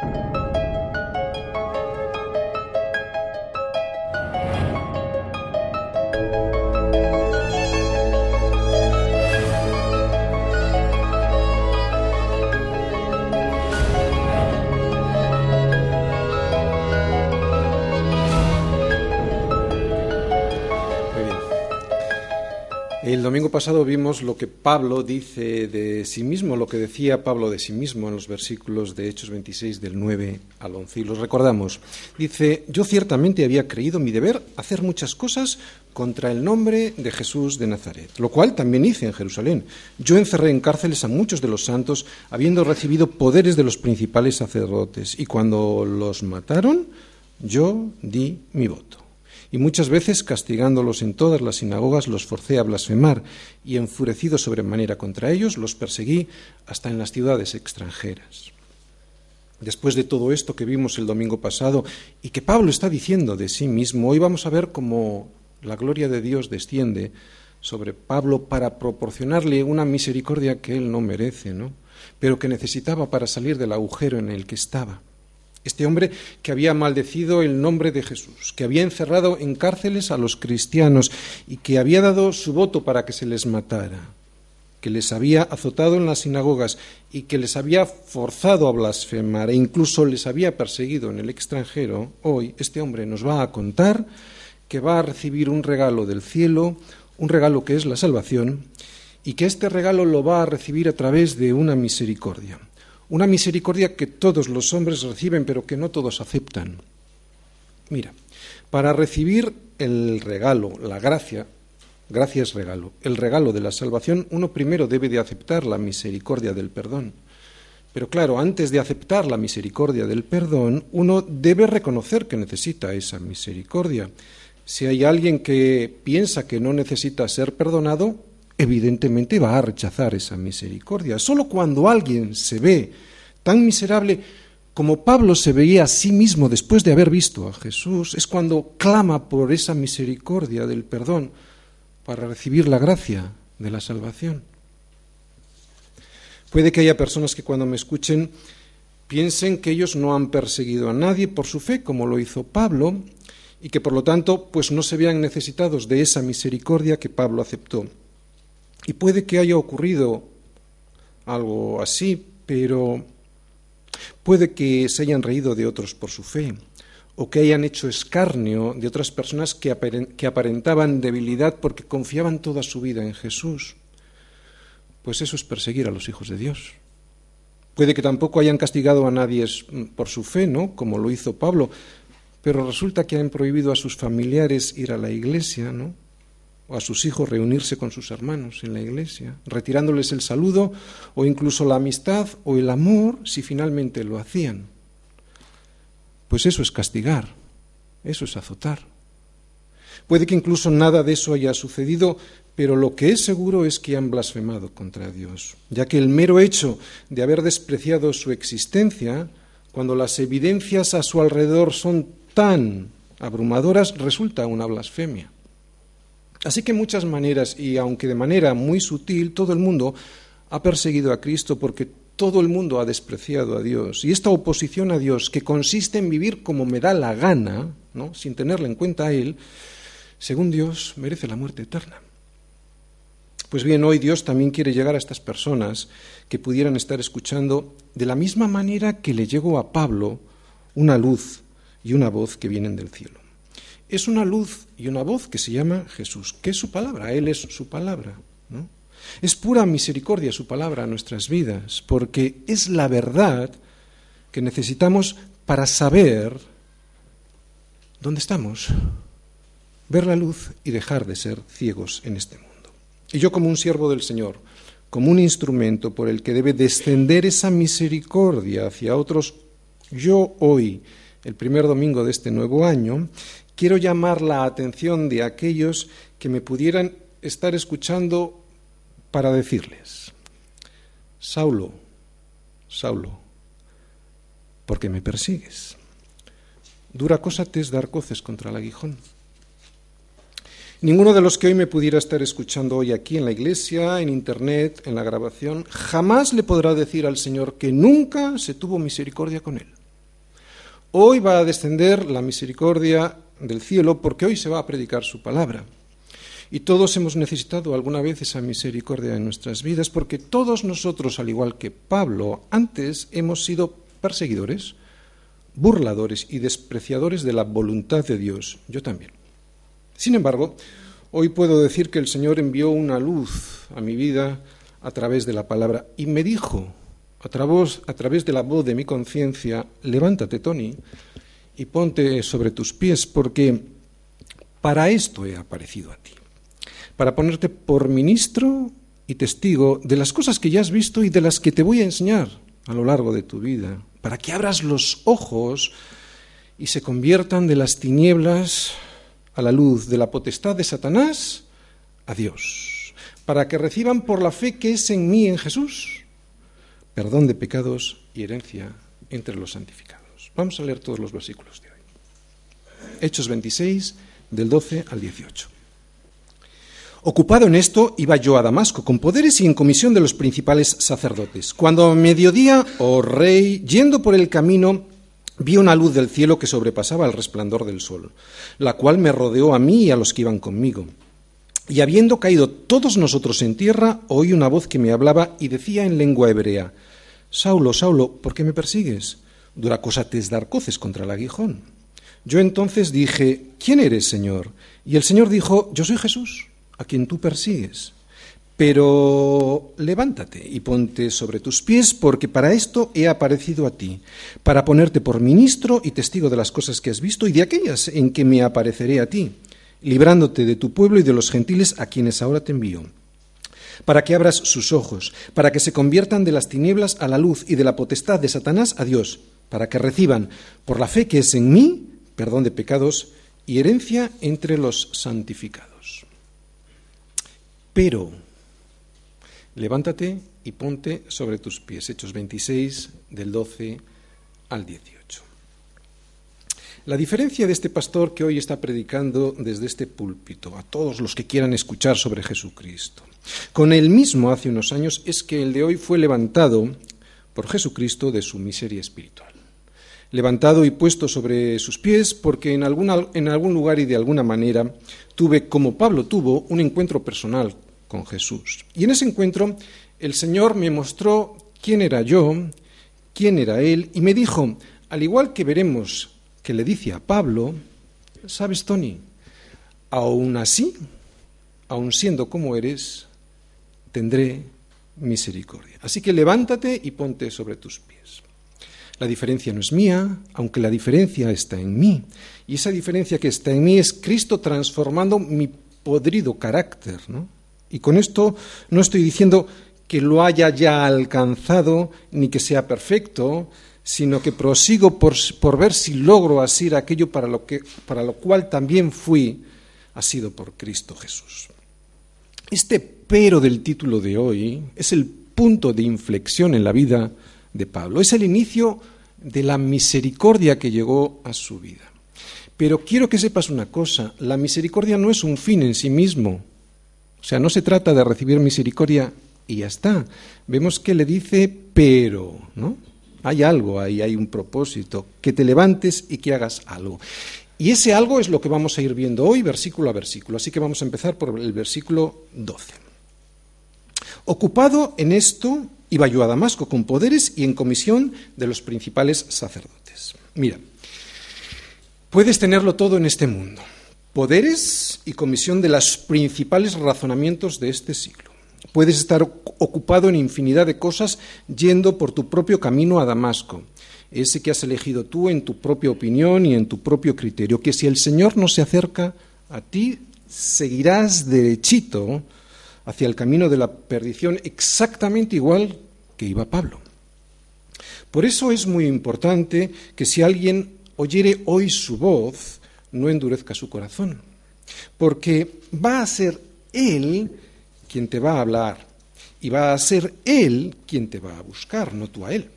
Thank you. El domingo pasado vimos lo que Pablo dice de sí mismo, lo que decía Pablo de sí mismo en los versículos de Hechos 26 del 9 al 11. Y los recordamos. Dice, yo ciertamente había creído mi deber hacer muchas cosas contra el nombre de Jesús de Nazaret, lo cual también hice en Jerusalén. Yo encerré en cárceles a muchos de los santos, habiendo recibido poderes de los principales sacerdotes, y cuando los mataron, yo di mi voto y muchas veces castigándolos en todas las sinagogas los forcé a blasfemar y enfurecido sobremanera contra ellos los perseguí hasta en las ciudades extranjeras. Después de todo esto que vimos el domingo pasado y que Pablo está diciendo de sí mismo, hoy vamos a ver cómo la gloria de Dios desciende sobre Pablo para proporcionarle una misericordia que él no merece, ¿no? pero que necesitaba para salir del agujero en el que estaba. Este hombre que había maldecido el nombre de Jesús, que había encerrado en cárceles a los cristianos y que había dado su voto para que se les matara, que les había azotado en las sinagogas y que les había forzado a blasfemar e incluso les había perseguido en el extranjero, hoy este hombre nos va a contar que va a recibir un regalo del cielo, un regalo que es la salvación, y que este regalo lo va a recibir a través de una misericordia. Una misericordia que todos los hombres reciben, pero que no todos aceptan. Mira, para recibir el regalo, la gracia, gracia es regalo, el regalo de la salvación, uno primero debe de aceptar la misericordia del perdón. Pero claro, antes de aceptar la misericordia del perdón, uno debe reconocer que necesita esa misericordia. Si hay alguien que piensa que no necesita ser perdonado, evidentemente va a rechazar esa misericordia. Solo cuando alguien se ve tan miserable como Pablo se veía a sí mismo después de haber visto a Jesús, es cuando clama por esa misericordia del perdón para recibir la gracia de la salvación. Puede que haya personas que cuando me escuchen piensen que ellos no han perseguido a nadie por su fe, como lo hizo Pablo, y que por lo tanto pues no se vean necesitados de esa misericordia que Pablo aceptó. Y puede que haya ocurrido algo así, pero puede que se hayan reído de otros por su fe, o que hayan hecho escarnio de otras personas que aparentaban debilidad porque confiaban toda su vida en Jesús. Pues eso es perseguir a los hijos de Dios. Puede que tampoco hayan castigado a nadie por su fe, ¿no? Como lo hizo Pablo, pero resulta que han prohibido a sus familiares ir a la iglesia, ¿no? O a sus hijos reunirse con sus hermanos en la iglesia, retirándoles el saludo o incluso la amistad o el amor si finalmente lo hacían. Pues eso es castigar, eso es azotar. Puede que incluso nada de eso haya sucedido, pero lo que es seguro es que han blasfemado contra Dios, ya que el mero hecho de haber despreciado su existencia, cuando las evidencias a su alrededor son tan abrumadoras, resulta una blasfemia. Así que muchas maneras, y aunque de manera muy sutil, todo el mundo ha perseguido a Cristo porque todo el mundo ha despreciado a Dios. Y esta oposición a Dios, que consiste en vivir como me da la gana, ¿no? sin tenerle en cuenta a Él, según Dios, merece la muerte eterna. Pues bien, hoy Dios también quiere llegar a estas personas que pudieran estar escuchando de la misma manera que le llegó a Pablo una luz y una voz que vienen del cielo es una luz y una voz que se llama Jesús, que es su palabra, Él es su palabra. ¿no? Es pura misericordia su palabra a nuestras vidas, porque es la verdad que necesitamos para saber dónde estamos, ver la luz y dejar de ser ciegos en este mundo. Y yo como un siervo del Señor, como un instrumento por el que debe descender esa misericordia hacia otros, yo hoy, el primer domingo de este nuevo año, quiero llamar la atención de aquellos que me pudieran estar escuchando para decirles, Saulo, Saulo, ¿por qué me persigues? Dura cosa te es dar coces contra el aguijón. Ninguno de los que hoy me pudiera estar escuchando hoy aquí en la iglesia, en internet, en la grabación, jamás le podrá decir al Señor que nunca se tuvo misericordia con él. Hoy va a descender la misericordia del cielo porque hoy se va a predicar su palabra. Y todos hemos necesitado alguna vez esa misericordia en nuestras vidas porque todos nosotros, al igual que Pablo, antes hemos sido perseguidores, burladores y despreciadores de la voluntad de Dios. Yo también. Sin embargo, hoy puedo decir que el Señor envió una luz a mi vida a través de la palabra y me dijo, a través, de la voz de mi conciencia, levántate, Tony, y ponte sobre tus pies, porque para esto he aparecido a ti, para ponerte por ministro y testigo de las cosas que ya has visto y de las que te voy a enseñar a lo largo de tu vida, para que abras los ojos y se conviertan de las tinieblas a la luz, de la potestad de Satanás a Dios, para que reciban por la fe que es en mí, en Jesús, perdón de pecados y herencia entre los santificados. Vamos a leer todos los versículos de hoy. Hechos 26, del 12 al 18. Ocupado en esto, iba yo a Damasco con poderes y en comisión de los principales sacerdotes. Cuando a mediodía, oh rey, yendo por el camino, vi una luz del cielo que sobrepasaba el resplandor del sol, la cual me rodeó a mí y a los que iban conmigo. Y habiendo caído todos nosotros en tierra, oí una voz que me hablaba y decía en lengua hebrea, Saulo, Saulo, ¿por qué me persigues? Dura cosa te es dar coces contra el aguijón. Yo entonces dije, ¿quién eres, Señor? Y el Señor dijo, yo soy Jesús a quien tú persigues. Pero levántate y ponte sobre tus pies, porque para esto he aparecido a ti, para ponerte por ministro y testigo de las cosas que has visto y de aquellas en que me apareceré a ti, librándote de tu pueblo y de los gentiles a quienes ahora te envío, para que abras sus ojos, para que se conviertan de las tinieblas a la luz y de la potestad de Satanás a Dios, para que reciban, por la fe que es en mí, perdón de pecados y herencia entre los santificados. Pero, levántate y ponte sobre tus pies. Hechos 26, del 12 al 18. La diferencia de este pastor que hoy está predicando desde este púlpito a todos los que quieran escuchar sobre Jesucristo, con el mismo hace unos años, es que el de hoy fue levantado por Jesucristo de su miseria espiritual. Levantado y puesto sobre sus pies porque en, en algún lugar y de alguna manera tuve, como Pablo tuvo, un encuentro personal con Jesús. Y en ese encuentro el Señor me mostró quién era yo, quién era Él, y me dijo, al igual que veremos que le dice a Pablo, sabes, Tony, aún así, aun siendo como eres, tendré misericordia. Así que levántate y ponte sobre tus pies. La diferencia no es mía, aunque la diferencia está en mí. Y esa diferencia que está en mí es Cristo transformando mi podrido carácter, ¿no? Y con esto no estoy diciendo que lo haya ya alcanzado ni que sea perfecto, sino que prosigo por, ver si logro asir aquello para lo, que, para lo cual también fui asido por Cristo Jesús. Este pero del título de hoy es el punto de inflexión en la vida de Pablo, es el inicio de la misericordia que llegó a su vida. Pero quiero que sepas una cosa, la misericordia no es un fin en sí mismo, o sea, no se trata de recibir misericordia y ya está. Vemos que le dice, pero, ¿no? Hay algo ahí, hay un propósito, que te levantes y que hagas algo. Y ese algo es lo que vamos a ir viendo hoy, versículo a versículo. Así que vamos a empezar por el versículo 12. Ocupado en esto, iba yo a Damasco con poderes y en comisión de los principales sacerdotes. Mira, puedes tenerlo todo en este mundo poderes y comisión de los principales razonamientos de este siglo. Puedes estar ocupado en infinidad de cosas yendo por tu propio camino a Damasco, ese que has elegido tú en tu propia opinión y en tu propio criterio, que si el Señor no se acerca a ti, seguirás derechito hacia el camino de la perdición exactamente igual que iba Pablo. Por eso es muy importante que si alguien oyere hoy su voz, no endurezca su corazón, porque va a ser Él quien te va a hablar y va a ser Él quien te va a buscar, no tú a Él.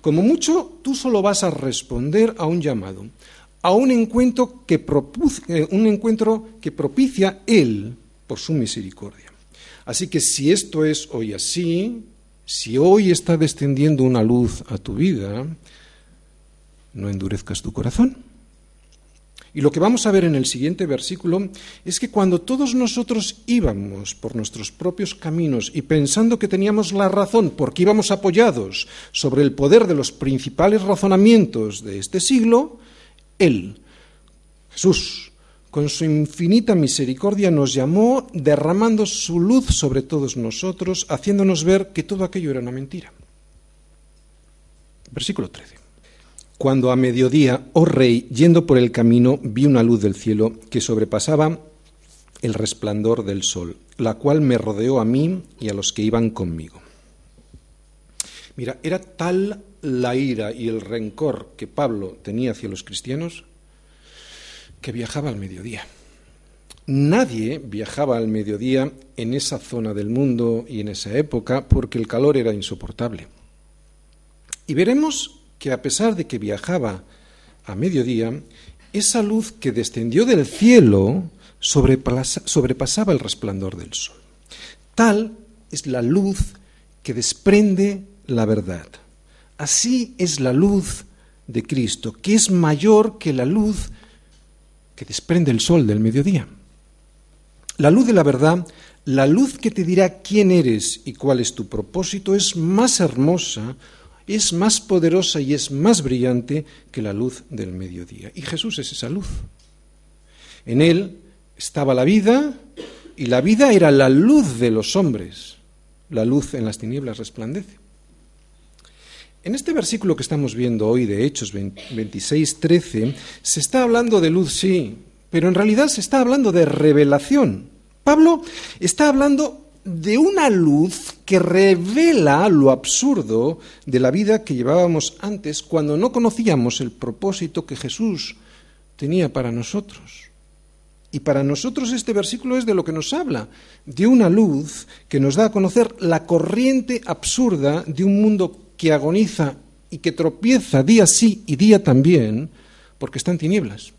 Como mucho, tú solo vas a responder a un llamado, a un encuentro que, eh, un encuentro que propicia Él por su misericordia. Así que si esto es hoy así, si hoy está descendiendo una luz a tu vida, no endurezcas tu corazón. Y lo que vamos a ver en el siguiente versículo es que cuando todos nosotros íbamos por nuestros propios caminos y pensando que teníamos la razón porque íbamos apoyados sobre el poder de los principales razonamientos de este siglo, Él, Jesús, con su infinita misericordia nos llamó derramando su luz sobre todos nosotros, haciéndonos ver que todo aquello era una mentira. Versículo 13. Cuando a mediodía, oh rey, yendo por el camino, vi una luz del cielo que sobrepasaba el resplandor del sol, la cual me rodeó a mí y a los que iban conmigo. Mira, era tal la ira y el rencor que Pablo tenía hacia los cristianos que viajaba al mediodía. Nadie viajaba al mediodía en esa zona del mundo y en esa época porque el calor era insoportable. Y veremos que a pesar de que viajaba a mediodía, esa luz que descendió del cielo sobrepasaba el resplandor del sol. Tal es la luz que desprende la verdad. Así es la luz de Cristo, que es mayor que la luz que desprende el sol del mediodía. La luz de la verdad, la luz que te dirá quién eres y cuál es tu propósito, es más hermosa es más poderosa y es más brillante que la luz del mediodía. Y Jesús es esa luz. En Él estaba la vida y la vida era la luz de los hombres. La luz en las tinieblas resplandece. En este versículo que estamos viendo hoy de Hechos 26, 13, se está hablando de luz, sí, pero en realidad se está hablando de revelación. Pablo está hablando de una luz que revela lo absurdo de la vida que llevábamos antes cuando no conocíamos el propósito que Jesús tenía para nosotros. Y para nosotros este versículo es de lo que nos habla, de una luz que nos da a conocer la corriente absurda de un mundo que agoniza y que tropieza día sí y día también porque está en tinieblas.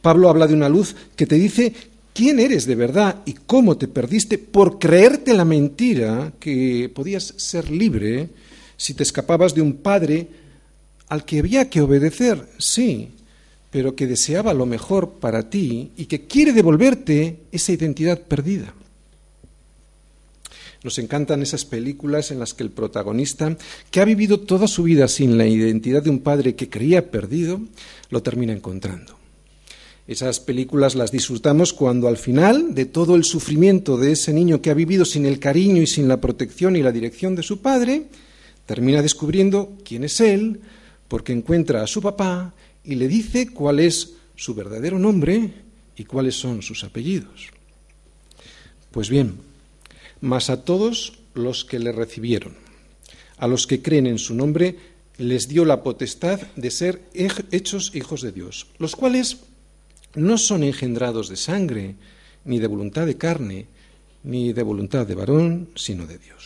Pablo habla de una luz que te dice quién eres de verdad y cómo te perdiste por creerte la mentira que podías ser libre si te escapabas de un padre al que había que obedecer, sí, pero que deseaba lo mejor para ti y que quiere devolverte esa identidad perdida. Nos encantan esas películas en las que el protagonista, que ha vivido toda su vida sin la identidad de un padre que creía perdido, lo termina encontrando. Esas películas las disfrutamos cuando al final de todo el sufrimiento de ese niño que ha vivido sin el cariño y sin la protección y la dirección de su padre, termina descubriendo quién es él, porque encuentra a su papá y le dice cuál es su verdadero nombre y cuáles son sus apellidos. Pues bien, más a todos los que le recibieron, a los que creen en su nombre, les dio la potestad de ser hechos hijos de Dios, los cuales no son engendrados de sangre, ni de voluntad de carne, ni de voluntad de varón, sino de Dios.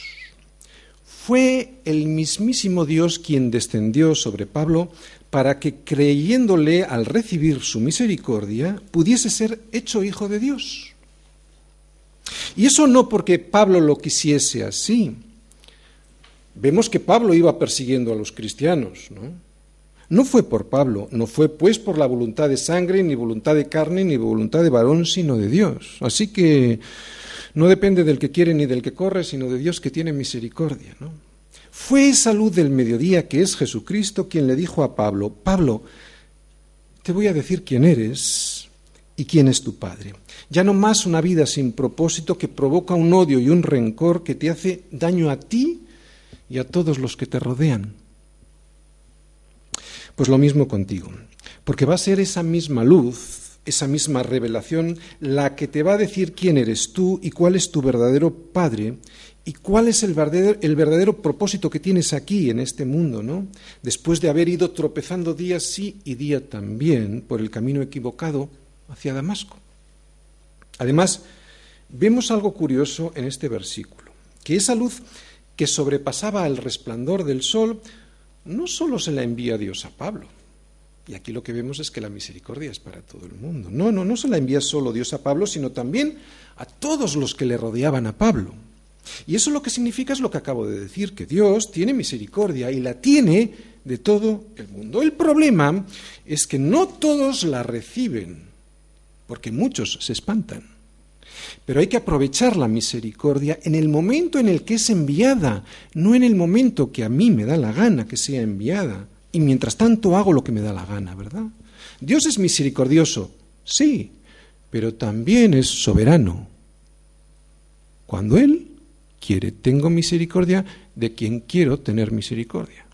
Fue el mismísimo Dios quien descendió sobre Pablo para que, creyéndole al recibir su misericordia, pudiese ser hecho hijo de Dios. Y eso no porque Pablo lo quisiese así. Vemos que Pablo iba persiguiendo a los cristianos, ¿no? No fue por Pablo, no fue pues por la voluntad de sangre, ni voluntad de carne, ni voluntad de varón, sino de Dios. Así que no depende del que quiere ni del que corre, sino de Dios que tiene misericordia. ¿no? Fue esa luz del mediodía que es Jesucristo quien le dijo a Pablo, Pablo, te voy a decir quién eres y quién es tu Padre. Ya no más una vida sin propósito que provoca un odio y un rencor que te hace daño a ti y a todos los que te rodean. Pues lo mismo contigo, porque va a ser esa misma luz, esa misma revelación, la que te va a decir quién eres tú y cuál es tu verdadero Padre y cuál es el verdadero, el verdadero propósito que tienes aquí en este mundo, ¿no? Después de haber ido tropezando día sí y día también por el camino equivocado hacia Damasco. Además, vemos algo curioso en este versículo, que esa luz que sobrepasaba el resplandor del sol no solo se la envía Dios a Pablo, y aquí lo que vemos es que la misericordia es para todo el mundo. No, no, no se la envía solo Dios a Pablo, sino también a todos los que le rodeaban a Pablo. Y eso lo que significa es lo que acabo de decir, que Dios tiene misericordia y la tiene de todo el mundo. El problema es que no todos la reciben, porque muchos se espantan. Pero hay que aprovechar la misericordia en el momento en el que es enviada, no en el momento que a mí me da la gana que sea enviada. Y mientras tanto hago lo que me da la gana, ¿verdad? Dios es misericordioso, sí, pero también es soberano. Cuando Él quiere, tengo misericordia de quien quiero tener misericordia.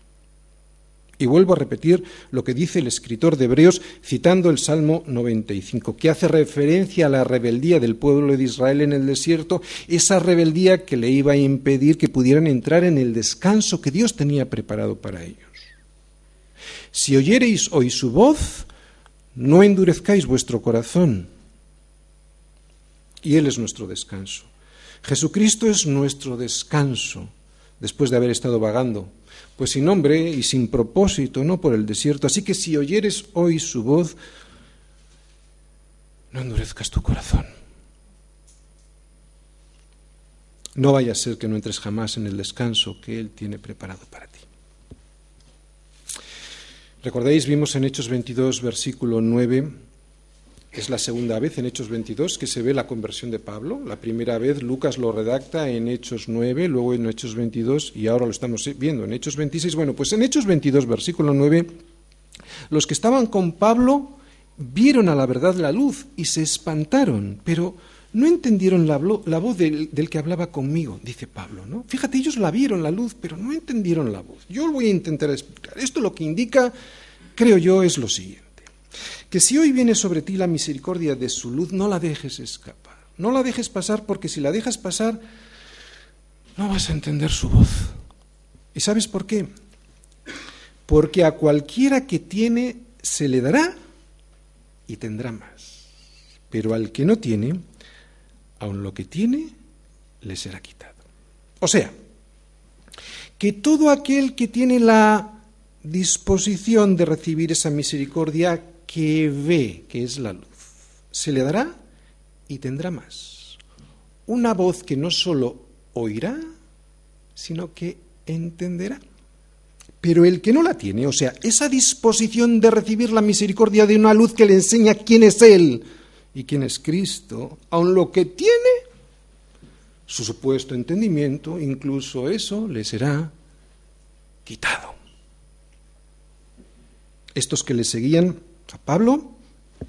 Y vuelvo a repetir lo que dice el escritor de Hebreos citando el Salmo 95, que hace referencia a la rebeldía del pueblo de Israel en el desierto, esa rebeldía que le iba a impedir que pudieran entrar en el descanso que Dios tenía preparado para ellos. Si oyereis hoy su voz, no endurezcáis vuestro corazón. Y Él es nuestro descanso. Jesucristo es nuestro descanso después de haber estado vagando, pues sin nombre y sin propósito, no por el desierto. Así que si oyeres hoy su voz, no endurezcas tu corazón. No vaya a ser que no entres jamás en el descanso que Él tiene preparado para ti. Recordáis, vimos en Hechos 22, versículo 9, es la segunda vez en Hechos 22 que se ve la conversión de Pablo. La primera vez Lucas lo redacta en Hechos 9, luego en Hechos 22 y ahora lo estamos viendo en Hechos 26. Bueno, pues en Hechos 22, versículo 9, los que estaban con Pablo vieron a la verdad la luz y se espantaron, pero no entendieron la, la voz del, del, que hablaba conmigo, dice Pablo. ¿no? Fíjate, ellos la vieron la luz, pero no entendieron la voz. Yo lo voy a intentar explicar. Esto lo que indica, creo yo, es lo siguiente. Que si hoy viene sobre ti la misericordia de su luz, no la dejes escapar. No la dejes pasar porque si la dejas pasar, no vas a entender su voz. ¿Y sabes por qué? Porque a cualquiera que tiene se le dará y tendrá más. Pero al que no tiene, aun lo que tiene le será quitado. O sea, que todo aquel que tiene la disposición de recibir esa misericordia que ve que es la luz, se le dará y tendrá más. Una voz que no solo oirá, sino que entenderá. Pero el que no la tiene, o sea, esa disposición de recibir la misericordia de una luz que le enseña quién es Él, y quién es Cristo, aun lo que tiene, su supuesto entendimiento, incluso eso le será quitado. Estos que le seguían a Pablo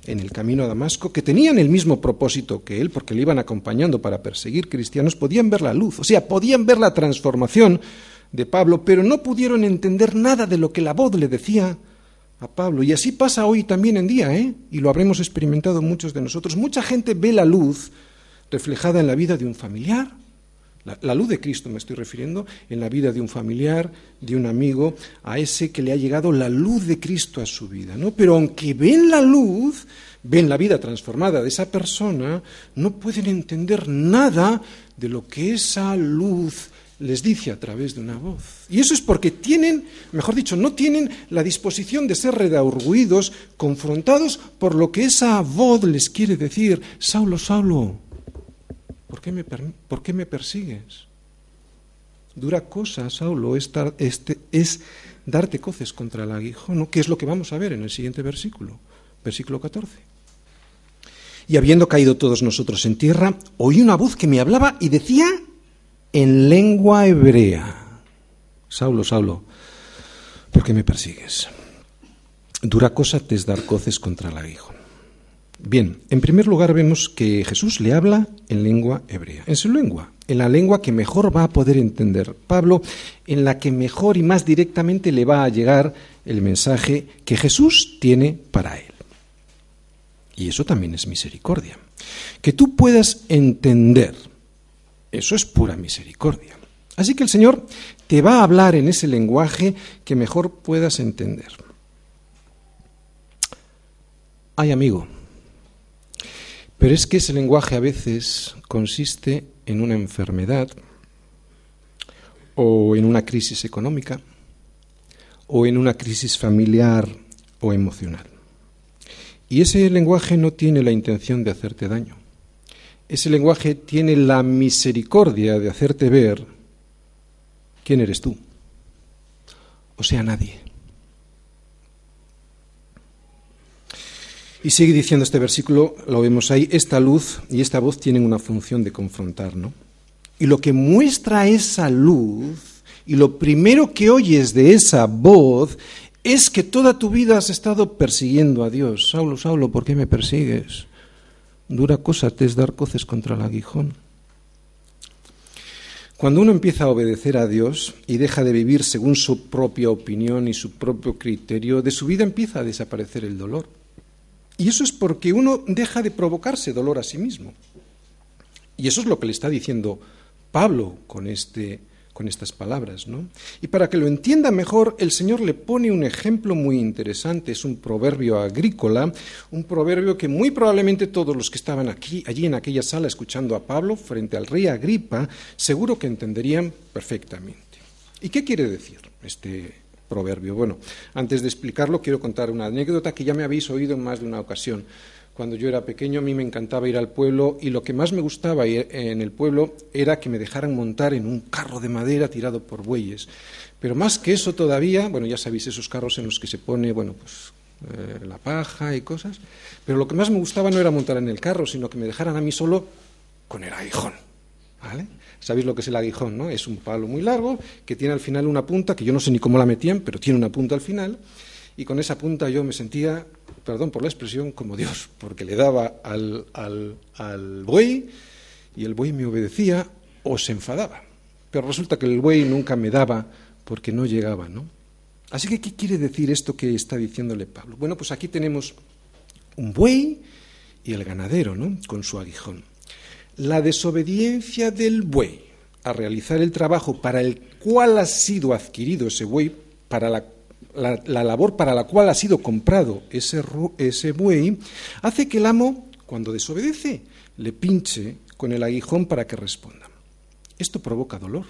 en el camino a Damasco, que tenían el mismo propósito que él, porque le iban acompañando para perseguir cristianos, podían ver la luz, o sea, podían ver la transformación de Pablo, pero no pudieron entender nada de lo que la voz le decía a Pablo. Y así pasa hoy también en día, ¿eh? y lo habremos experimentado muchos de nosotros. Mucha gente ve la luz reflejada en la vida de un familiar, la, luz de Cristo me estoy refiriendo, en la vida de un familiar, de un amigo, a ese que le ha llegado la luz de Cristo a su vida. ¿no? Pero aunque ven la luz, ven la vida transformada de esa persona, no pueden entender nada de lo que esa luz les dice a través de una voz. Y eso es porque tienen, mejor dicho, no tienen la disposición de ser redarguidos, confrontados por lo que esa voz les quiere decir. Saulo, Saulo, ¿por qué me, persigues? Dura cosa, Saulo, es, dar, este, es darte coces contra el aguijón, que es lo que vamos a ver en el siguiente versículo, versículo 14. Y habiendo caído todos nosotros en tierra, oí una voz que me hablaba y decía en lengua hebrea. Saulo, Saulo, ¿por qué me persigues? Dura cosa te es dar coces contra el aguijón. Bien, en primer lugar vemos que Jesús le habla en lengua hebrea, en su lengua, en la lengua que mejor va a poder entender Pablo, en la que mejor y más directamente le va a llegar el mensaje que Jesús tiene para él. Y eso también es misericordia. Que tú puedas entender eso es pura misericordia. Así que el Señor te va a hablar en ese lenguaje que mejor puedas entender. Ay, amigo, pero es que ese lenguaje a veces consiste en una enfermedad o en una crisis económica o en una crisis familiar o emocional. Y ese lenguaje no tiene la intención de hacerte daño ese lenguaje tiene la misericordia de hacerte ver quién eres tú. O sea, nadie. Y sigue diciendo este versículo, lo vemos ahí, esta luz y esta voz tienen una función de confrontar, ¿no? Y lo que muestra esa luz y lo primero que oyes de esa voz es que toda tu vida has estado persiguiendo a Dios. Saulo, Saulo, ¿por qué me persigues? Dura cosa te es dar coces contra el aguijón. Cuando uno empieza a obedecer a Dios y deja de vivir según su propia opinión y su propio criterio, de su vida empieza a desaparecer el dolor. Y eso es porque uno deja de provocarse dolor a sí mismo. Y eso es lo que le está diciendo Pablo con este con estas palabras, ¿no? Y para que lo entienda mejor, el Señor le pone un ejemplo muy interesante, es un proverbio agrícola, un proverbio que muy probablemente todos los que estaban aquí, allí en aquella sala escuchando a Pablo frente al rey Agripa, seguro que entenderían perfectamente. ¿Y qué quiere decir este proverbio? Bueno, antes de explicarlo quiero contar una anécdota que ya me habéis oído en más de una ocasión. Cuando yo era pequeño a mí me encantaba ir al pueblo y lo que más me gustaba en el pueblo era que me dejaran montar en un carro de madera tirado por bueyes. Pero más que eso todavía, bueno, ya sabéis esos carros en los que se pone, bueno, pues eh, la paja y cosas, pero lo que más me gustaba no era montar en el carro, sino que me dejaran a mí solo con el aguijón. ¿Vale? Sabéis lo que es el aguijón, ¿no? Es un palo muy largo que tiene al final una punta, que yo no sé ni cómo la metían, pero tiene una punta al final, y con esa punta yo me sentía, perdón por la expresión, como Dios, porque le daba al, al, buey y el buey me obedecía o se enfadaba. Pero resulta que el buey nunca me daba porque no llegaba, ¿no? Así que, ¿qué quiere decir esto que está diciéndole Pablo? Bueno, pues aquí tenemos un buey y el ganadero, ¿no? Con su aguijón. La desobediencia del buey a realizar el trabajo para el cual ha sido adquirido ese buey, para la la, labor para la cual ha sido comprado ese, ese buey, hace que el amo, cuando desobedece, le pinche con el aguijón para que responda. Esto provoca dolor,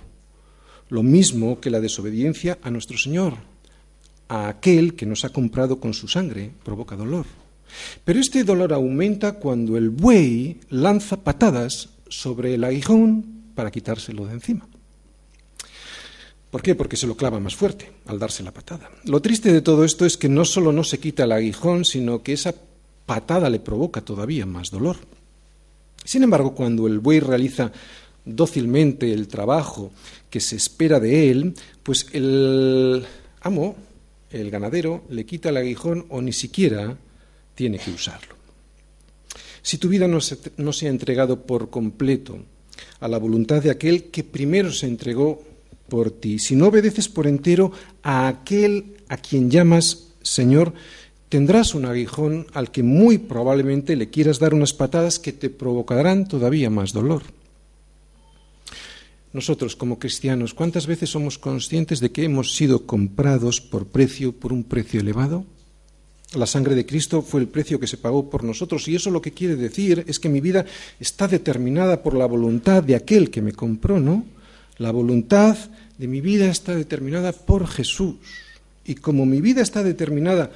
lo mismo que la desobediencia a nuestro Señor, a aquel que nos ha comprado con su sangre, provoca dolor. Pero este dolor aumenta cuando el buey lanza patadas sobre el aguijón para quitárselo de encima. ¿Por qué? Porque se lo clava más fuerte al darse la patada. Lo triste de todo esto es que no solo no se quita el aguijón, sino que esa patada le provoca todavía más dolor. Sin embargo, cuando el buey realiza dócilmente el trabajo que se espera de él, pues el amo, el ganadero, le quita el aguijón o ni siquiera tiene que usarlo. Si tu vida no se, no se ha entregado por completo a la voluntad de aquel que primero se entregó por ti. Si no obedeces por entero a aquel a quien llamas Señor, tendrás un aguijón al que muy probablemente le quieras dar unas patadas que te provocarán todavía más dolor. Nosotros como cristianos, ¿cuántas veces somos conscientes de que hemos sido comprados por precio, por un precio elevado? La sangre de Cristo fue el precio que se pagó por nosotros y eso lo que quiere decir es que mi vida está determinada por la voluntad de aquel que me compró, ¿no? La voluntad de mi vida está determinada por Jesús. Y como mi vida está determinada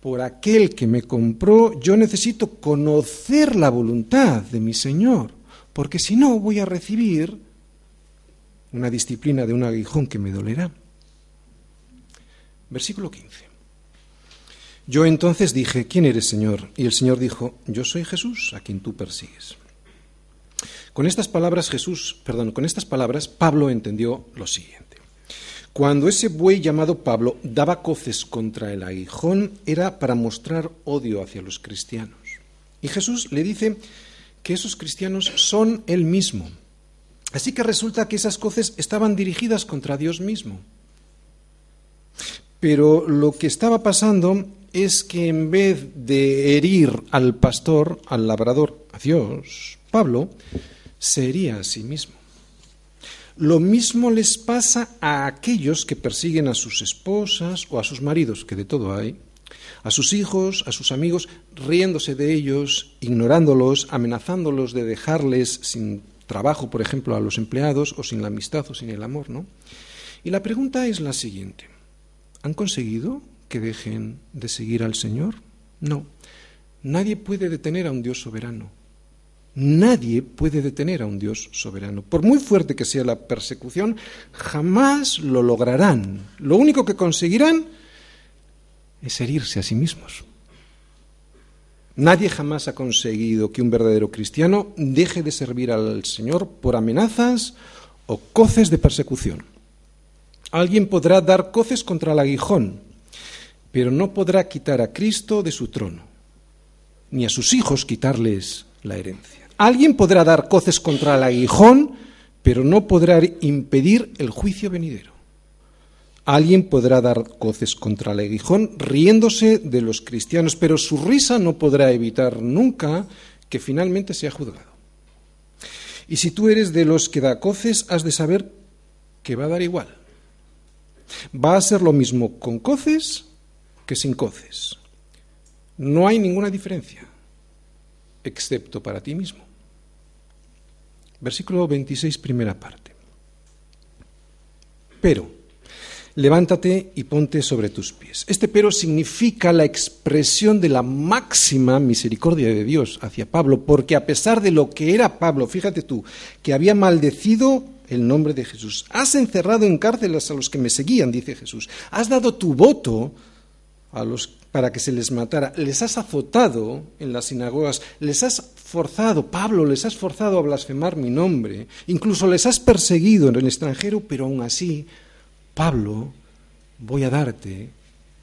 por aquel que me compró, yo necesito conocer la voluntad de mi Señor, porque si no voy a recibir una disciplina de un aguijón que me dolerá. Versículo 15. Yo entonces dije, ¿quién eres, Señor? Y el Señor dijo, yo soy Jesús, a quien tú persigues. Con estas palabras Jesús, perdón, con estas palabras Pablo entendió lo siguiente. Cuando ese buey llamado Pablo daba coces contra el aguijón era para mostrar odio hacia los cristianos. Y Jesús le dice que esos cristianos son él mismo. Así que resulta que esas coces estaban dirigidas contra Dios mismo. Pero lo que estaba pasando es que en vez de herir al pastor, al labrador, a Dios, Pablo sería a sí mismo. Lo mismo les pasa a aquellos que persiguen a sus esposas o a sus maridos, que de todo hay, a sus hijos, a sus amigos, riéndose de ellos, ignorándolos, amenazándolos de dejarles sin trabajo, por ejemplo, a los empleados, o sin la amistad o sin el amor, ¿no? Y la pregunta es la siguiente. ¿Han conseguido que dejen de seguir al Señor? No. Nadie puede detener a un Dios soberano. Nadie puede detener a un Dios soberano. Por muy fuerte que sea la persecución, jamás lo lograrán. Lo único que conseguirán es herirse a sí mismos. Nadie jamás ha conseguido que un verdadero cristiano deje de servir al Señor por amenazas o coces de persecución. Alguien podrá dar coces contra el aguijón, pero no podrá quitar a Cristo de su trono, ni a sus hijos quitarles la herencia. Alguien podrá dar coces contra el aguijón, pero no podrá impedir el juicio venidero. Alguien podrá dar coces contra el aguijón riéndose de los cristianos, pero su risa no podrá evitar nunca que finalmente sea juzgado. Y si tú eres de los que da coces, has de saber que va a dar igual. Va a ser lo mismo con coces que sin coces. No hay ninguna diferencia, excepto para ti mismo. Versículo 26, primera parte. Pero, levántate y ponte sobre tus pies. Este pero significa la expresión de la máxima misericordia de Dios hacia Pablo, porque a pesar de lo que era Pablo, fíjate tú, que había maldecido el nombre de Jesús, has encerrado en cárceles a los que me seguían, dice Jesús, has dado tu voto los para que se les matara, les has azotado en las sinagogas, les has forzado, Pablo, les has forzado a blasfemar mi nombre, incluso les has perseguido en el extranjero, pero aún así Pablo, voy a darte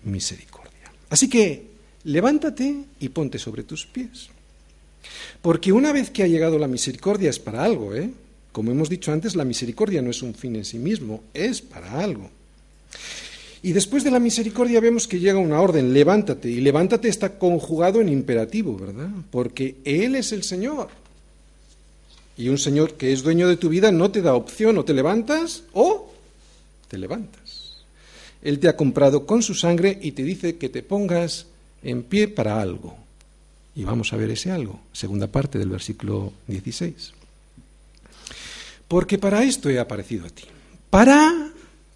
misericordia. Así que levántate y ponte sobre tus pies. Porque una vez que ha llegado la misericordia es para algo, ¿eh? Como hemos dicho antes, la misericordia no es un fin en sí mismo, es para algo. Y después de la misericordia vemos que llega una orden, levántate. Y levántate está conjugado en imperativo, ¿verdad? Porque Él es el Señor. Y un Señor que es dueño de tu vida no te da opción, o te levantas o te levantas. Él te ha comprado con su sangre y te dice que te pongas en pie para algo. Y vamos a ver ese algo, segunda parte del versículo 16. Porque para esto he aparecido a ti, para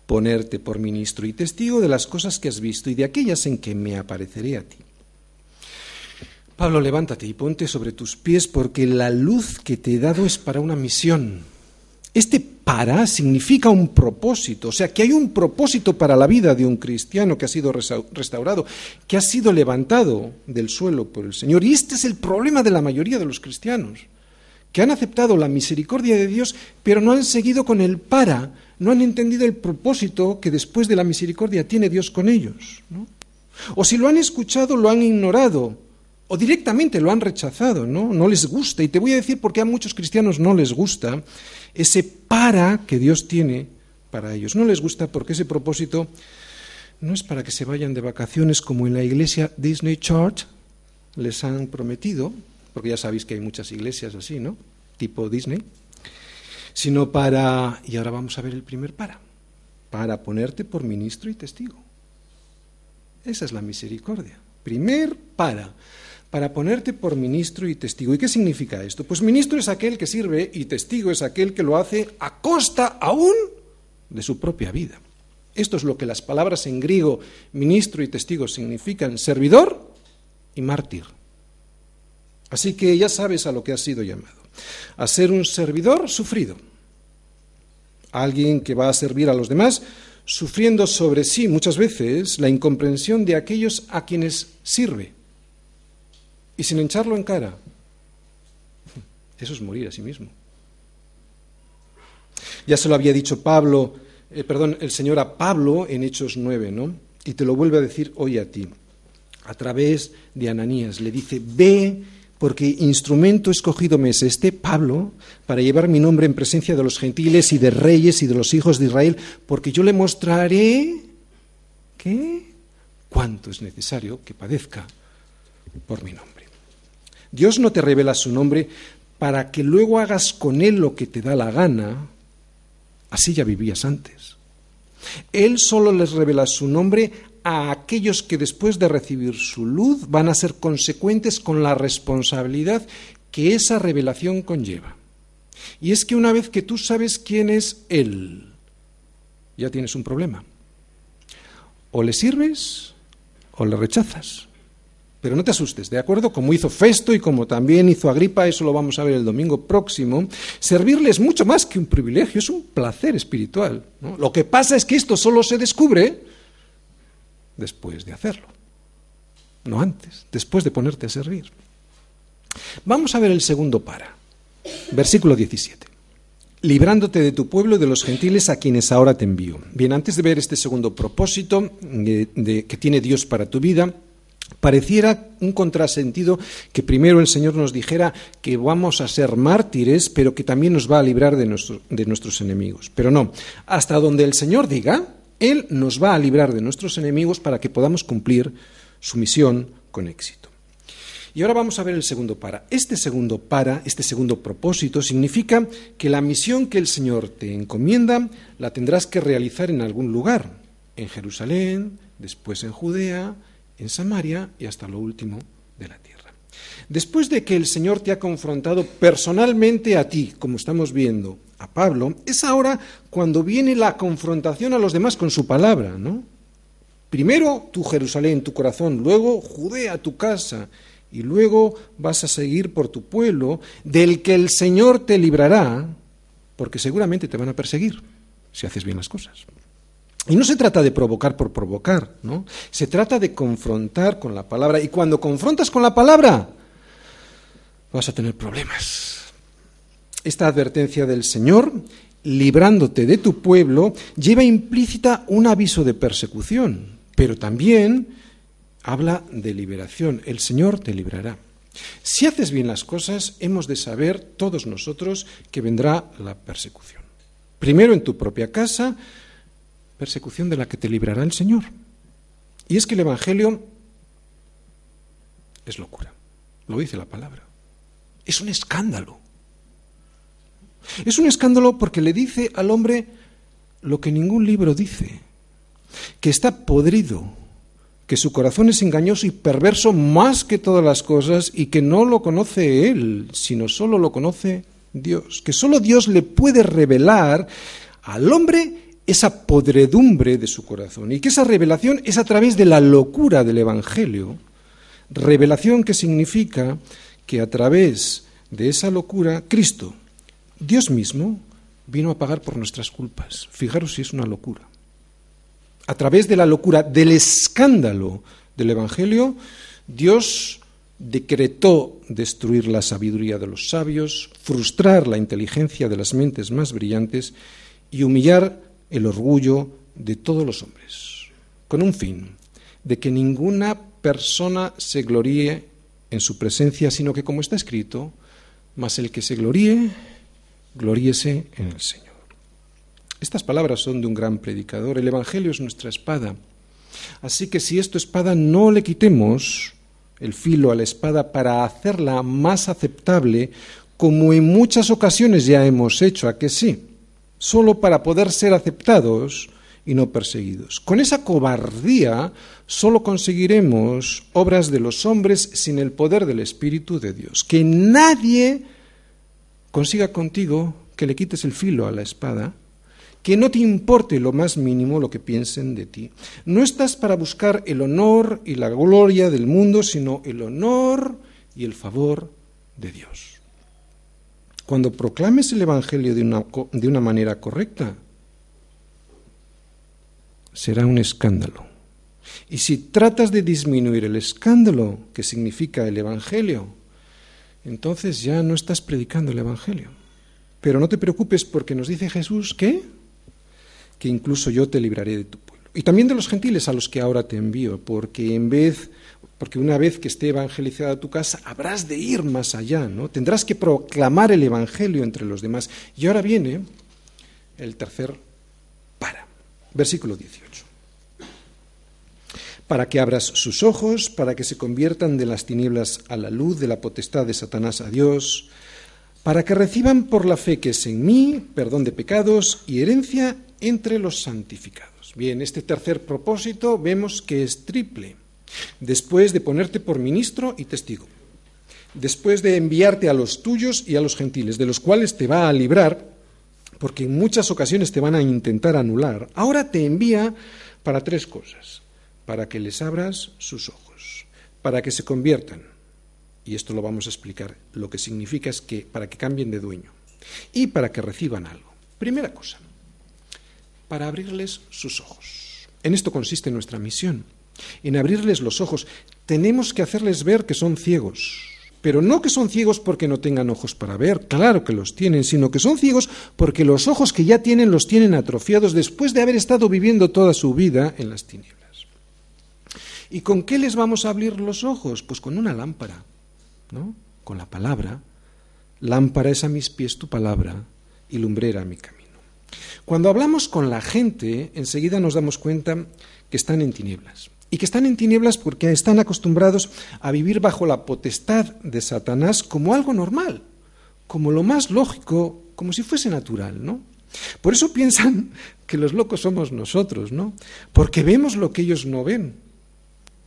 ponerte por ministro y testigo de las cosas que has visto y de aquellas en que me apareceré a ti. Pablo, levántate y ponte sobre tus pies porque la luz que te he dado es para una misión. Este para significa un propósito, o sea, que hay un propósito para la vida de un cristiano que ha sido restaurado, que ha sido levantado del suelo por el Señor. Y este es el problema de la mayoría de los cristianos, que han aceptado la misericordia de Dios, pero no han seguido con el para, no han entendido el propósito que después de la misericordia tiene Dios con ellos. O si lo han escuchado, lo han ignorado, o directamente lo han rechazado, ¿no? No les gusta. Y te voy a decir por qué a muchos cristianos no les gusta ese para que Dios tiene para ellos. No les gusta porque ese propósito no es para que se vayan de vacaciones como en la iglesia Disney Church les han prometido, porque ya sabéis que hay muchas iglesias así, ¿no? Tipo Disney, sino para, y ahora vamos a ver el primer para, para ponerte por ministro y testigo. Esa es la misericordia. Primer para, para ponerte por ministro y testigo. ¿Y qué significa esto? Pues ministro es aquel que sirve y testigo es aquel que lo hace a costa aún de su propia vida. Esto es lo que las palabras en griego ministro y testigo significan servidor y mártir. Así que ya sabes a lo que has sido llamado, a ser un servidor sufrido, alguien que va a servir a los demás, sufriendo sobre sí muchas veces la incomprensión de aquellos a quienes sirve y sin hincharlo en cara. Eso es morir a sí mismo. Ya se lo había dicho Pablo, eh, perdón, el Señor a Pablo en Hechos 9, ¿no? Y te lo vuelve a decir hoy a ti. A través de Ananías le dice, ve porque instrumento escogido me es este, Pablo, para llevar mi nombre en presencia de los gentiles y de reyes y de los hijos de Israel, porque yo le mostraré que cuánto es necesario que padezca por mi nombre. Dios no te revela su nombre para que luego hagas con él lo que te da la gana. Así ya vivías antes. Él solo les revela su nombre a aquellos que después de recibir su luz van a ser consecuentes con la responsabilidad que esa revelación conlleva. Y es que una vez que tú sabes quién es Él, ya tienes un problema. O le sirves o le rechazas. Pero no te asustes, ¿de acuerdo? Como hizo Festo y como también hizo Agripa, eso lo vamos a ver el domingo próximo, servirle es mucho más que un privilegio, es un placer espiritual. Lo que pasa es que esto solo se descubre después de hacerlo, no antes, después de ponerte a servir. Vamos a ver el segundo para. Versículo 17. Librándote de tu pueblo y de los gentiles a quienes ahora te envío. Bien, antes de ver este segundo propósito eh, que tiene Dios para tu vida, Pareciera un contrasentido que primero el Señor nos dijera que vamos a ser mártires, pero que también nos va a librar de, de, nuestros enemigos. Pero no, hasta donde el Señor diga, Él nos va a librar de nuestros enemigos para que podamos cumplir su misión con éxito. Y ahora vamos a ver el segundo para. Este segundo para, este segundo propósito, significa que la misión que el Señor te encomienda la tendrás que realizar en algún lugar, en Jerusalén, después en Judea, en Samaria y hasta lo último de la tierra. Después de que el Señor te ha confrontado personalmente a ti, como estamos viendo a Pablo, es ahora cuando viene la confrontación a los demás con su palabra, ¿no? Primero tu Jerusalén, tu corazón, luego Judea, tu casa, y luego vas a seguir por tu pueblo, del que el Señor te librará, porque seguramente te van a perseguir si haces bien las cosas. Y no se trata de provocar por provocar, ¿no? Se trata de confrontar con la palabra. Y cuando confrontas con la palabra, vas a tener problemas. Esta advertencia del Señor, librándote de tu pueblo, lleva implícita un aviso de persecución, pero también habla de liberación. El Señor te librará. Si haces bien las cosas, hemos de saber todos nosotros que vendrá la persecución. Primero en tu propia casa, persecución de la que te librará el Señor. Y es que el Evangelio es locura, lo dice la palabra. Es un escándalo. Es un escándalo porque le dice al hombre lo que ningún libro dice, que está podrido, que su corazón es engañoso y perverso más que todas las cosas y que no lo conoce él, sino solo lo conoce Dios, que solo Dios le puede revelar al hombre esa podredumbre de su corazón y que esa revelación es a través de la locura del Evangelio, revelación que significa que a través de esa locura Cristo, Dios mismo, vino a pagar por nuestras culpas. Fijaros si es una locura. A través de la locura del escándalo del Evangelio, Dios decretó destruir la sabiduría de los sabios, frustrar la inteligencia de las mentes más brillantes y humillar el orgullo de todos los hombres, con un fin, de que ninguna persona se gloríe en su presencia, sino que, como está escrito, mas el que se gloríe, gloríese en el Señor. Estas palabras son de un gran predicador. El Evangelio es nuestra espada. Así que si esto espada, no le quitemos el filo a la espada para hacerla más aceptable, como en muchas ocasiones ya hemos hecho, a que sí solo para poder ser aceptados y no perseguidos. Con esa cobardía solo conseguiremos obras de los hombres sin el poder del Espíritu de Dios. Que nadie consiga contigo que le quites el filo a la espada, que no te importe lo más mínimo lo que piensen de ti. No estás para buscar el honor y la gloria del mundo, sino el honor y el favor de Dios cuando proclames el Evangelio de una, de una manera correcta, será un escándalo. Y si tratas de disminuir el escándalo que significa el Evangelio, entonces ya no estás predicando el Evangelio. Pero no te preocupes porque nos dice Jesús que, que incluso yo te libraré de tu pueblo. Y también de los gentiles a los que ahora te envío, porque en vez porque una vez que esté evangelizada tu casa, habrás de ir más allá, ¿no? Tendrás que proclamar el Evangelio entre los demás. Y ahora viene el tercer para. Versículo 18. Para que abras sus ojos, para que se conviertan de las tinieblas a la luz, de la potestad de Satanás a Dios, para que reciban por la fe que es en mí perdón de pecados y herencia entre los santificados. Bien, este tercer propósito vemos que es triple. Después de ponerte por ministro y testigo, después de enviarte a los tuyos y a los gentiles, de los cuales te va a librar, porque en muchas ocasiones te van a intentar anular, ahora te envía para tres cosas, para que les abras sus ojos, para que se conviertan, y esto lo vamos a explicar, lo que significa es que para que cambien de dueño, y para que reciban algo. Primera cosa, para abrirles sus ojos. En esto consiste nuestra misión en abrirles los ojos. Tenemos que hacerles ver que son ciegos, pero no que son ciegos porque no tengan ojos para ver, claro que los tienen, sino que son ciegos porque los ojos que ya tienen los tienen atrofiados después de haber estado viviendo toda su vida en las tinieblas. ¿Y con qué les vamos a abrir los ojos? Pues con una lámpara, ¿no? Con la palabra. Lámpara es a mis pies tu palabra y lumbrera mi camino. Cuando hablamos con la gente, enseguida nos damos cuenta que están en tinieblas y que están en tinieblas porque están acostumbrados a vivir bajo la potestad de Satanás como algo normal, como lo más lógico, como si fuese natural, ¿no? Por eso piensan que los locos somos nosotros, ¿no? Porque vemos lo que ellos no ven.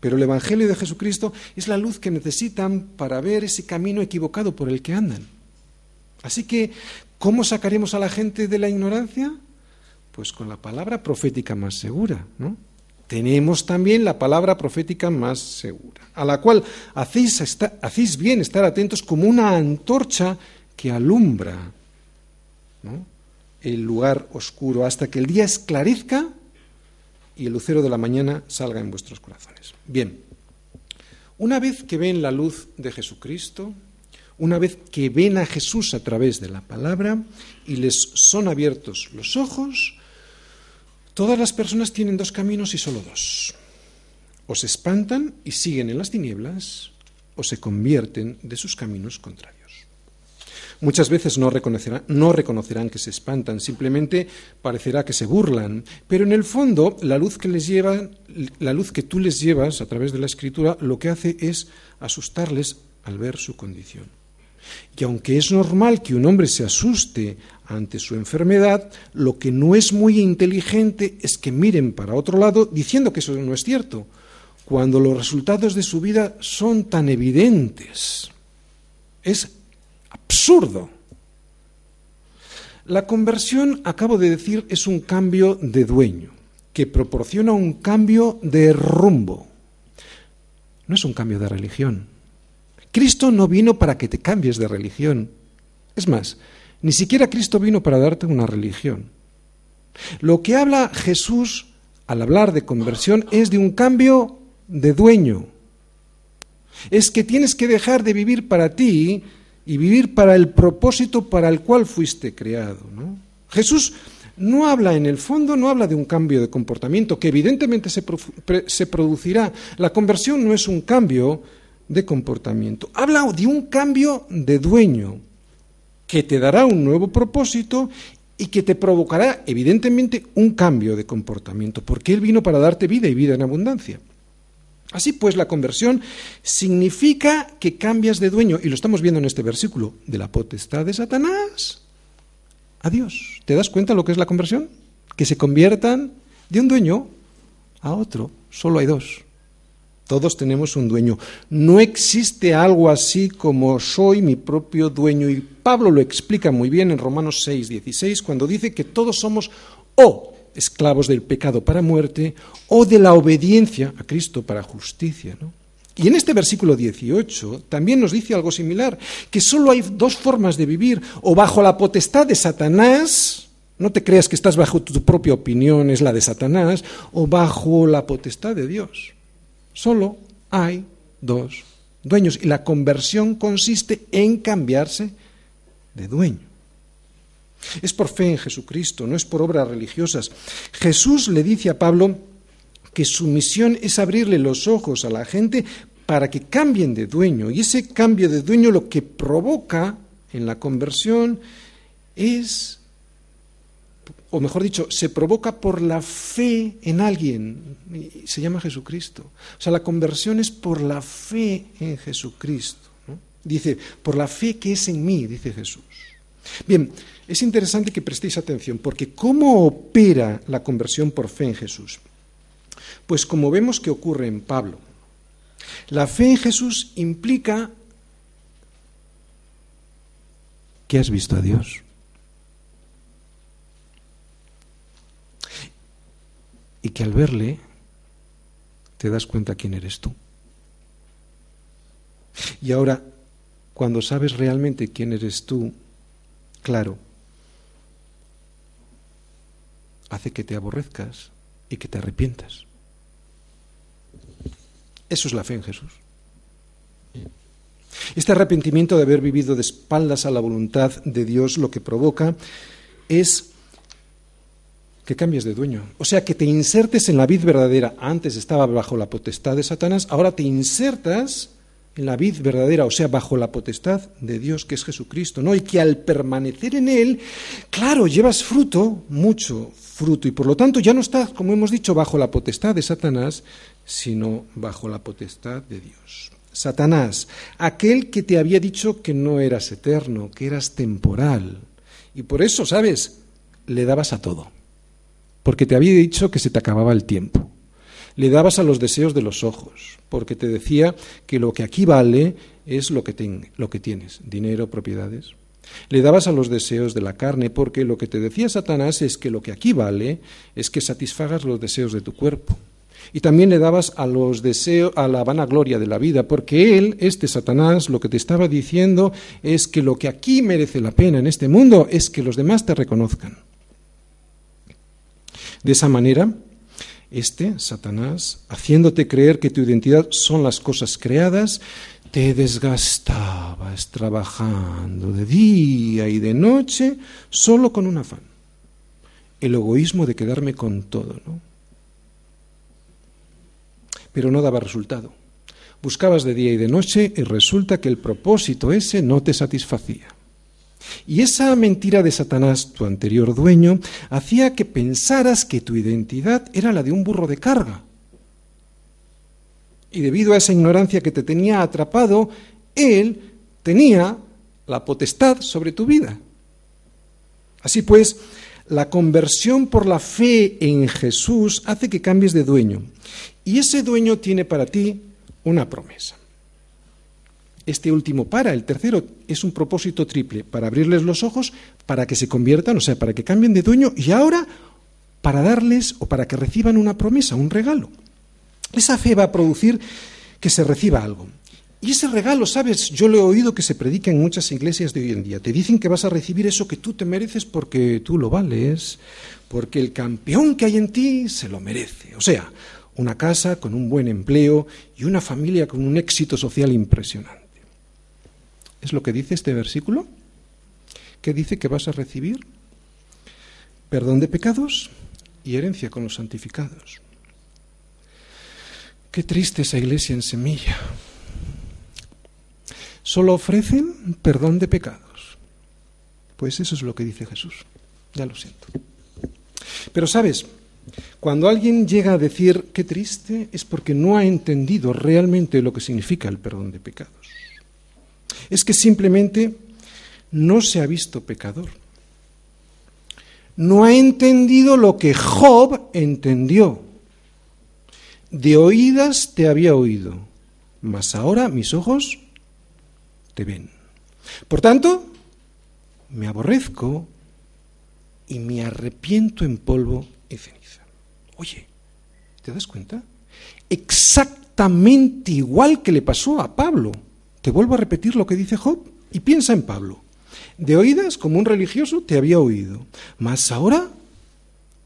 Pero el Evangelio de Jesucristo es la luz que necesitan para ver ese camino equivocado por el que andan. Así que, ¿cómo sacaremos a la gente de la ignorancia? Pues con la palabra profética más segura, tenemos también la palabra profética más segura, a la cual hacéis bien estar atentos como una antorcha que alumbra el lugar oscuro hasta que el día esclarezca y el lucero de la mañana salga en vuestros corazones. Bien, una vez que ven la luz de Jesucristo, una vez que ven a Jesús a través de la palabra y les son abiertos los ojos, Todas las personas tienen dos caminos y solo dos. O se espantan y siguen en las tinieblas, o se convierten de sus caminos contrarios. Muchas veces no reconocerán, no reconocerán, que se espantan, simplemente parecerá que se burlan, pero en el fondo la luz que les lleva, la luz que tú les llevas a través de la escritura, lo que hace es asustarles al ver su condición. Y aunque es normal que un hombre se asuste ante su enfermedad, lo que no es muy inteligente es que miren para otro lado diciendo que eso no es cierto, cuando los resultados de su vida son tan evidentes. Es absurdo. La conversión, acabo de decir, es un cambio de dueño, que proporciona un cambio de rumbo. No es un cambio de religión. Cristo no vino para que te cambies de religión. Es más, ni siquiera Cristo vino para darte una religión. Lo que habla Jesús al hablar de conversión es de un cambio de dueño. Es que tienes que dejar de vivir para ti y vivir para el propósito para el cual fuiste creado. Jesús no habla en el fondo, no habla de un cambio de comportamiento, que evidentemente se, se producirá. La conversión no es un cambio de comportamiento. Habla de un cambio de dueño que te dará un nuevo propósito y que te provocará, evidentemente, un cambio de comportamiento, porque Él vino para darte vida y vida en abundancia. Así pues, la conversión significa que cambias de dueño, y lo estamos viendo en este versículo, de la potestad de Satanás a Dios. ¿Te das cuenta lo que es la conversión? Que se conviertan de un dueño a otro. Solo hay dos. Todos tenemos un dueño. No existe algo así como soy mi propio dueño. Y Pablo lo explica muy bien en Romanos 6, 16, cuando dice que todos somos o esclavos del pecado para muerte o de la obediencia a Cristo para justicia. Y en este versículo 18 también nos dice algo similar, que solo hay dos formas de vivir, o bajo la potestad de Satanás, no te creas que estás bajo tu propia opinión, es la de Satanás, o bajo la potestad de Dios. Solo hay dos dueños y la conversión consiste en cambiarse de dueño. Es por fe en Jesucristo, no es por obras religiosas. Jesús le dice a Pablo que su misión es abrirle los ojos a la gente para que cambien de dueño. Y ese cambio de dueño lo que provoca en la conversión es o mejor dicho, se provoca por la fe en alguien, se llama Jesucristo. O sea, la conversión es por la fe en Jesucristo. Dice, por la fe que es en mí, dice Jesús. Bien, es interesante que prestéis atención, porque ¿cómo opera la conversión por fe en Jesús? Pues como vemos que ocurre en Pablo, la fe en Jesús implica que has visto a Dios. y que al verle te das cuenta quién eres tú. Y ahora, cuando sabes realmente quién eres tú, claro, hace que te aborrezcas y que te arrepientas. Eso es la fe en Jesús. Este arrepentimiento de haber vivido de espaldas a la voluntad de Dios lo que provoca es que cambies de dueño. O sea, que te insertes en la vid verdadera. Antes estaba bajo la potestad de Satanás, ahora te insertas en la vid verdadera, o sea, bajo la potestad de Dios, que es Jesucristo, ¿no? Y que al permanecer en Él, claro, llevas fruto, mucho fruto, y por lo tanto ya no estás, como hemos dicho, bajo la potestad de Satanás, sino bajo la potestad de Dios. Satanás, aquel que te había dicho que no eras eterno, que eras temporal, y por eso, ¿sabes? Le dabas a todo, porque te había dicho que se te acababa el tiempo le dabas a los deseos de los ojos, porque te decía que lo que aquí vale es lo que, lo que tienes, dinero, propiedades. Le dabas a los deseos de la carne, porque lo que te decía Satanás es que lo que aquí vale es que satisfagas los deseos de tu cuerpo. Y también le dabas a los deseos, a la vanagloria de la vida, porque él, este Satanás, lo que te estaba diciendo es que lo que aquí merece la pena en este mundo es que los demás te reconozcan. De esa manera, este, Satanás, haciéndote creer que tu identidad son las cosas creadas, te desgastabas trabajando de día y de noche solo con un afán. El egoísmo de quedarme con todo, ¿no? Pero no daba resultado. Buscabas de día y de noche y resulta que el propósito ese no te satisfacía. Y esa mentira de Satanás, tu anterior dueño, hacía que pensaras que tu identidad era la de un burro de carga. Y debido a esa ignorancia que te tenía atrapado, él tenía la potestad sobre tu vida. Así pues, la conversión por la fe en Jesús hace que cambies de dueño. Y ese dueño tiene para ti una promesa este último para, el tercero es un propósito triple, para abrirles los ojos, para que se conviertan, o sea, para que cambien de dueño y ahora para darles o para que reciban una promesa, un regalo. Esa fe va a producir que se reciba algo. Y ese regalo, sabes, yo lo he oído que se predica en muchas iglesias de hoy en día. Te dicen que vas a recibir eso que tú te mereces porque tú lo vales, porque el campeón que hay en ti se lo merece. O sea, una casa con un buen empleo y una familia con un éxito social impresionante. ¿Es lo que dice este versículo? ¿Qué dice que vas a recibir? Perdón de pecados y herencia con los santificados. Qué triste esa iglesia en semilla. Solo ofrecen perdón de pecados. Pues eso es lo que dice Jesús. Ya lo siento. Pero sabes, cuando alguien llega a decir qué triste es porque no ha entendido realmente lo que significa el perdón de pecados es que simplemente no se ha visto pecador. No ha entendido lo que Job entendió. De oídas te había oído, mas ahora mis ojos te ven. Por tanto, me aborrezco y me arrepiento en polvo y ceniza. Oye, ¿te das cuenta? Exactamente igual que le pasó a Pablo. Te vuelvo a repetir lo que dice Job y piensa en Pablo. De oídas, como un religioso, te había oído, mas ahora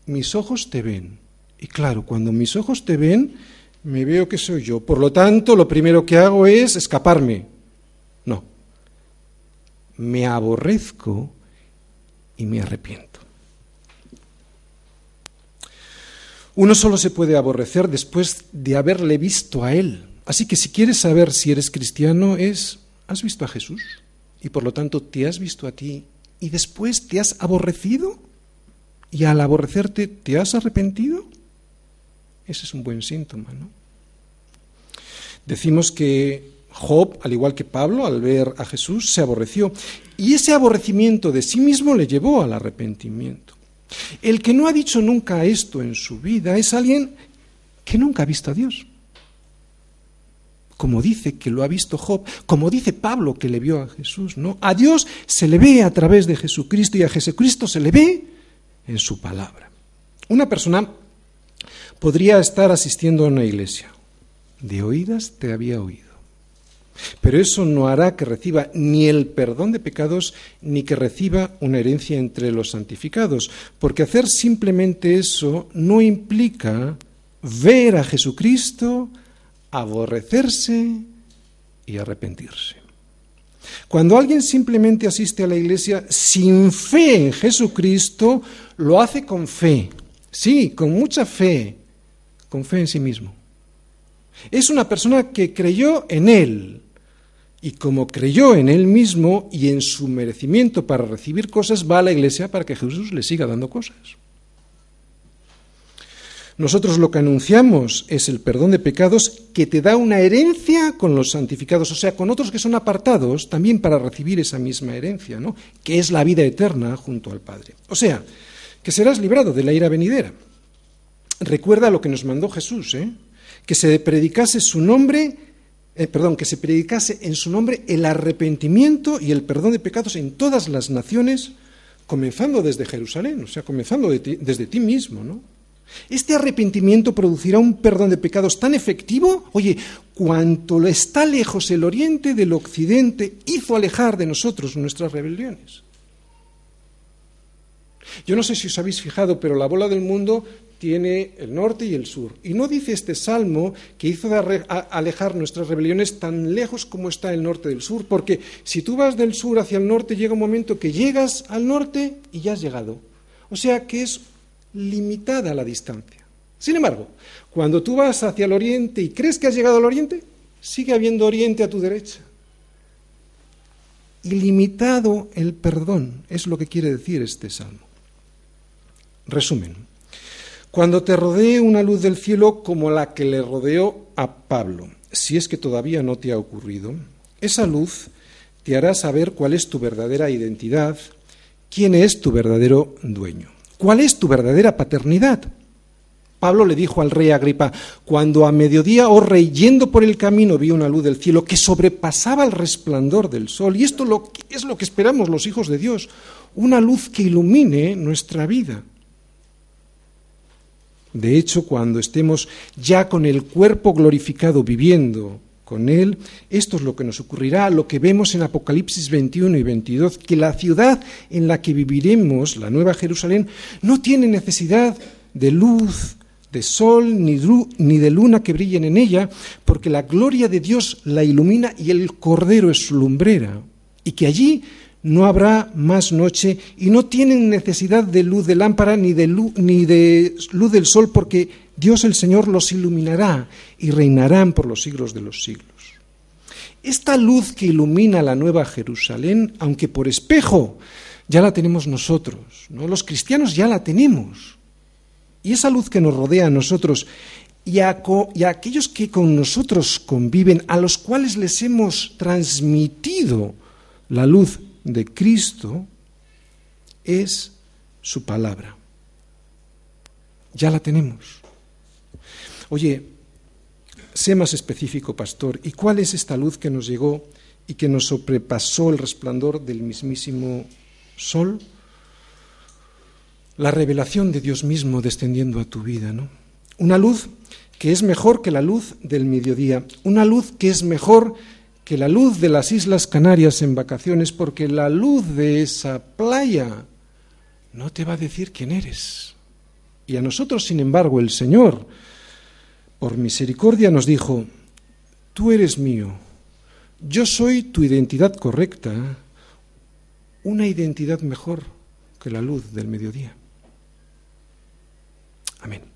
mis ojos te ven. Y claro, cuando mis ojos te ven, me veo que soy yo. Por lo tanto, lo primero que hago es escaparme. No. Me aborrezco y me arrepiento. Uno solo se puede aborrecer después de haberle visto a Él, Así que si quieres saber si eres cristiano es, ¿has visto a Jesús? Y por lo tanto te has visto a ti y después te has aborrecido y al aborrecerte te has arrepentido. Ese es un buen síntoma, ¿no? Decimos que Job, al igual que Pablo, al ver a Jesús, se aborreció. Y ese aborrecimiento de sí mismo le llevó al arrepentimiento. El que no ha dicho nunca esto en su vida es alguien que nunca ha visto a Dios como dice que lo ha visto Job, como dice Pablo que le vio a Jesús, ¿no? A Dios se le ve a través de Jesucristo y a Jesucristo se le ve en su palabra. Una persona podría estar asistiendo a una iglesia. De oídas te había oído. Pero eso no hará que reciba ni el perdón de pecados ni que reciba una herencia entre los santificados, porque hacer simplemente eso no implica ver a Jesucristo, aborrecerse y arrepentirse. Cuando alguien simplemente asiste a la iglesia sin fe en Jesucristo, lo hace con fe. Sí, con mucha fe, con fe en sí mismo. Es una persona que creyó en Él. Y como creyó en Él mismo y en su merecimiento para recibir cosas, va a la iglesia para que Jesús le siga dando cosas. Nosotros lo que anunciamos es el perdón de pecados que te da una herencia con los santificados, o sea, con otros que son apartados también para recibir esa misma herencia, ¿no? que es la vida eterna junto al Padre. O sea, que serás librado de la ira venidera. Recuerda lo que nos mandó Jesús, ¿eh? que se predicase su nombre, eh, perdón, que se predicase en su nombre el arrepentimiento y el perdón de pecados en todas las naciones, comenzando desde Jerusalén, o sea, comenzando desde ti mismo, ¿no? Este arrepentimiento producirá un perdón de pecados tan efectivo, oye, cuanto está lejos el oriente del occidente, hizo alejar de nosotros nuestras rebeliones. Yo no sé si os habéis fijado, pero la bola del mundo tiene el norte y el sur. Y no dice este salmo que hizo alejar nuestras rebeliones tan lejos como está el norte del sur, porque si tú vas del sur hacia el norte, llega un momento que llegas al norte y ya has llegado. O sea que es limitada la distancia. Sin embargo, cuando tú vas hacia el oriente y crees que has llegado al oriente, sigue habiendo oriente a tu derecha. Ilimitado el perdón, es lo que quiere decir este salmo. Resumen, cuando te rodee una luz del cielo como la que le rodeó a Pablo, si es que todavía no te ha ocurrido, esa luz te hará saber cuál es tu verdadera identidad, quién es tu verdadero dueño. ¿Cuál es tu verdadera paternidad? Pablo le dijo al rey Agripa, cuando a mediodía, oh rey, yendo por el camino, vi una luz del cielo que sobrepasaba el resplandor del sol. Y esto es lo que esperamos los hijos de Dios, una luz que ilumine nuestra vida. De hecho, cuando estemos ya con el cuerpo glorificado viviendo con Él, esto es lo que nos ocurrirá, lo que vemos en Apocalipsis 21 y 22, que la ciudad en la que viviremos, la Nueva Jerusalén, no tiene necesidad de luz, de sol, ni, de luna que brillen en ella, porque la gloria de Dios la ilumina y el Cordero es su lumbrera, y que allí no habrá más noche y no tienen necesidad de luz de lámpara ni de luz, ni de luz del sol, porque Dios el Señor los iluminará y reinarán por los siglos de los siglos. Esta luz que ilumina la nueva Jerusalén, aunque por espejo, ya la tenemos nosotros, ¿no? Los cristianos ya la tenemos. Y esa luz que nos rodea a nosotros y a, y a aquellos que con nosotros conviven, a los cuales les hemos transmitido la luz de Cristo, es su palabra. Ya la tenemos. Oye, sé más específico, pastor, ¿y cuál es esta luz que nos llegó y que nos sobrepasó el resplandor del mismísimo sol? La revelación de Dios mismo descendiendo a tu vida, ¿no? Una luz que es mejor que la luz del mediodía, una luz que es mejor que la luz de las Islas Canarias en vacaciones, porque la luz de esa playa no te va a decir quién eres. Y a nosotros, sin embargo, el Señor por misericordia nos dijo, tú eres mío, yo soy tu identidad correcta, una identidad mejor que la luz del mediodía. Amén.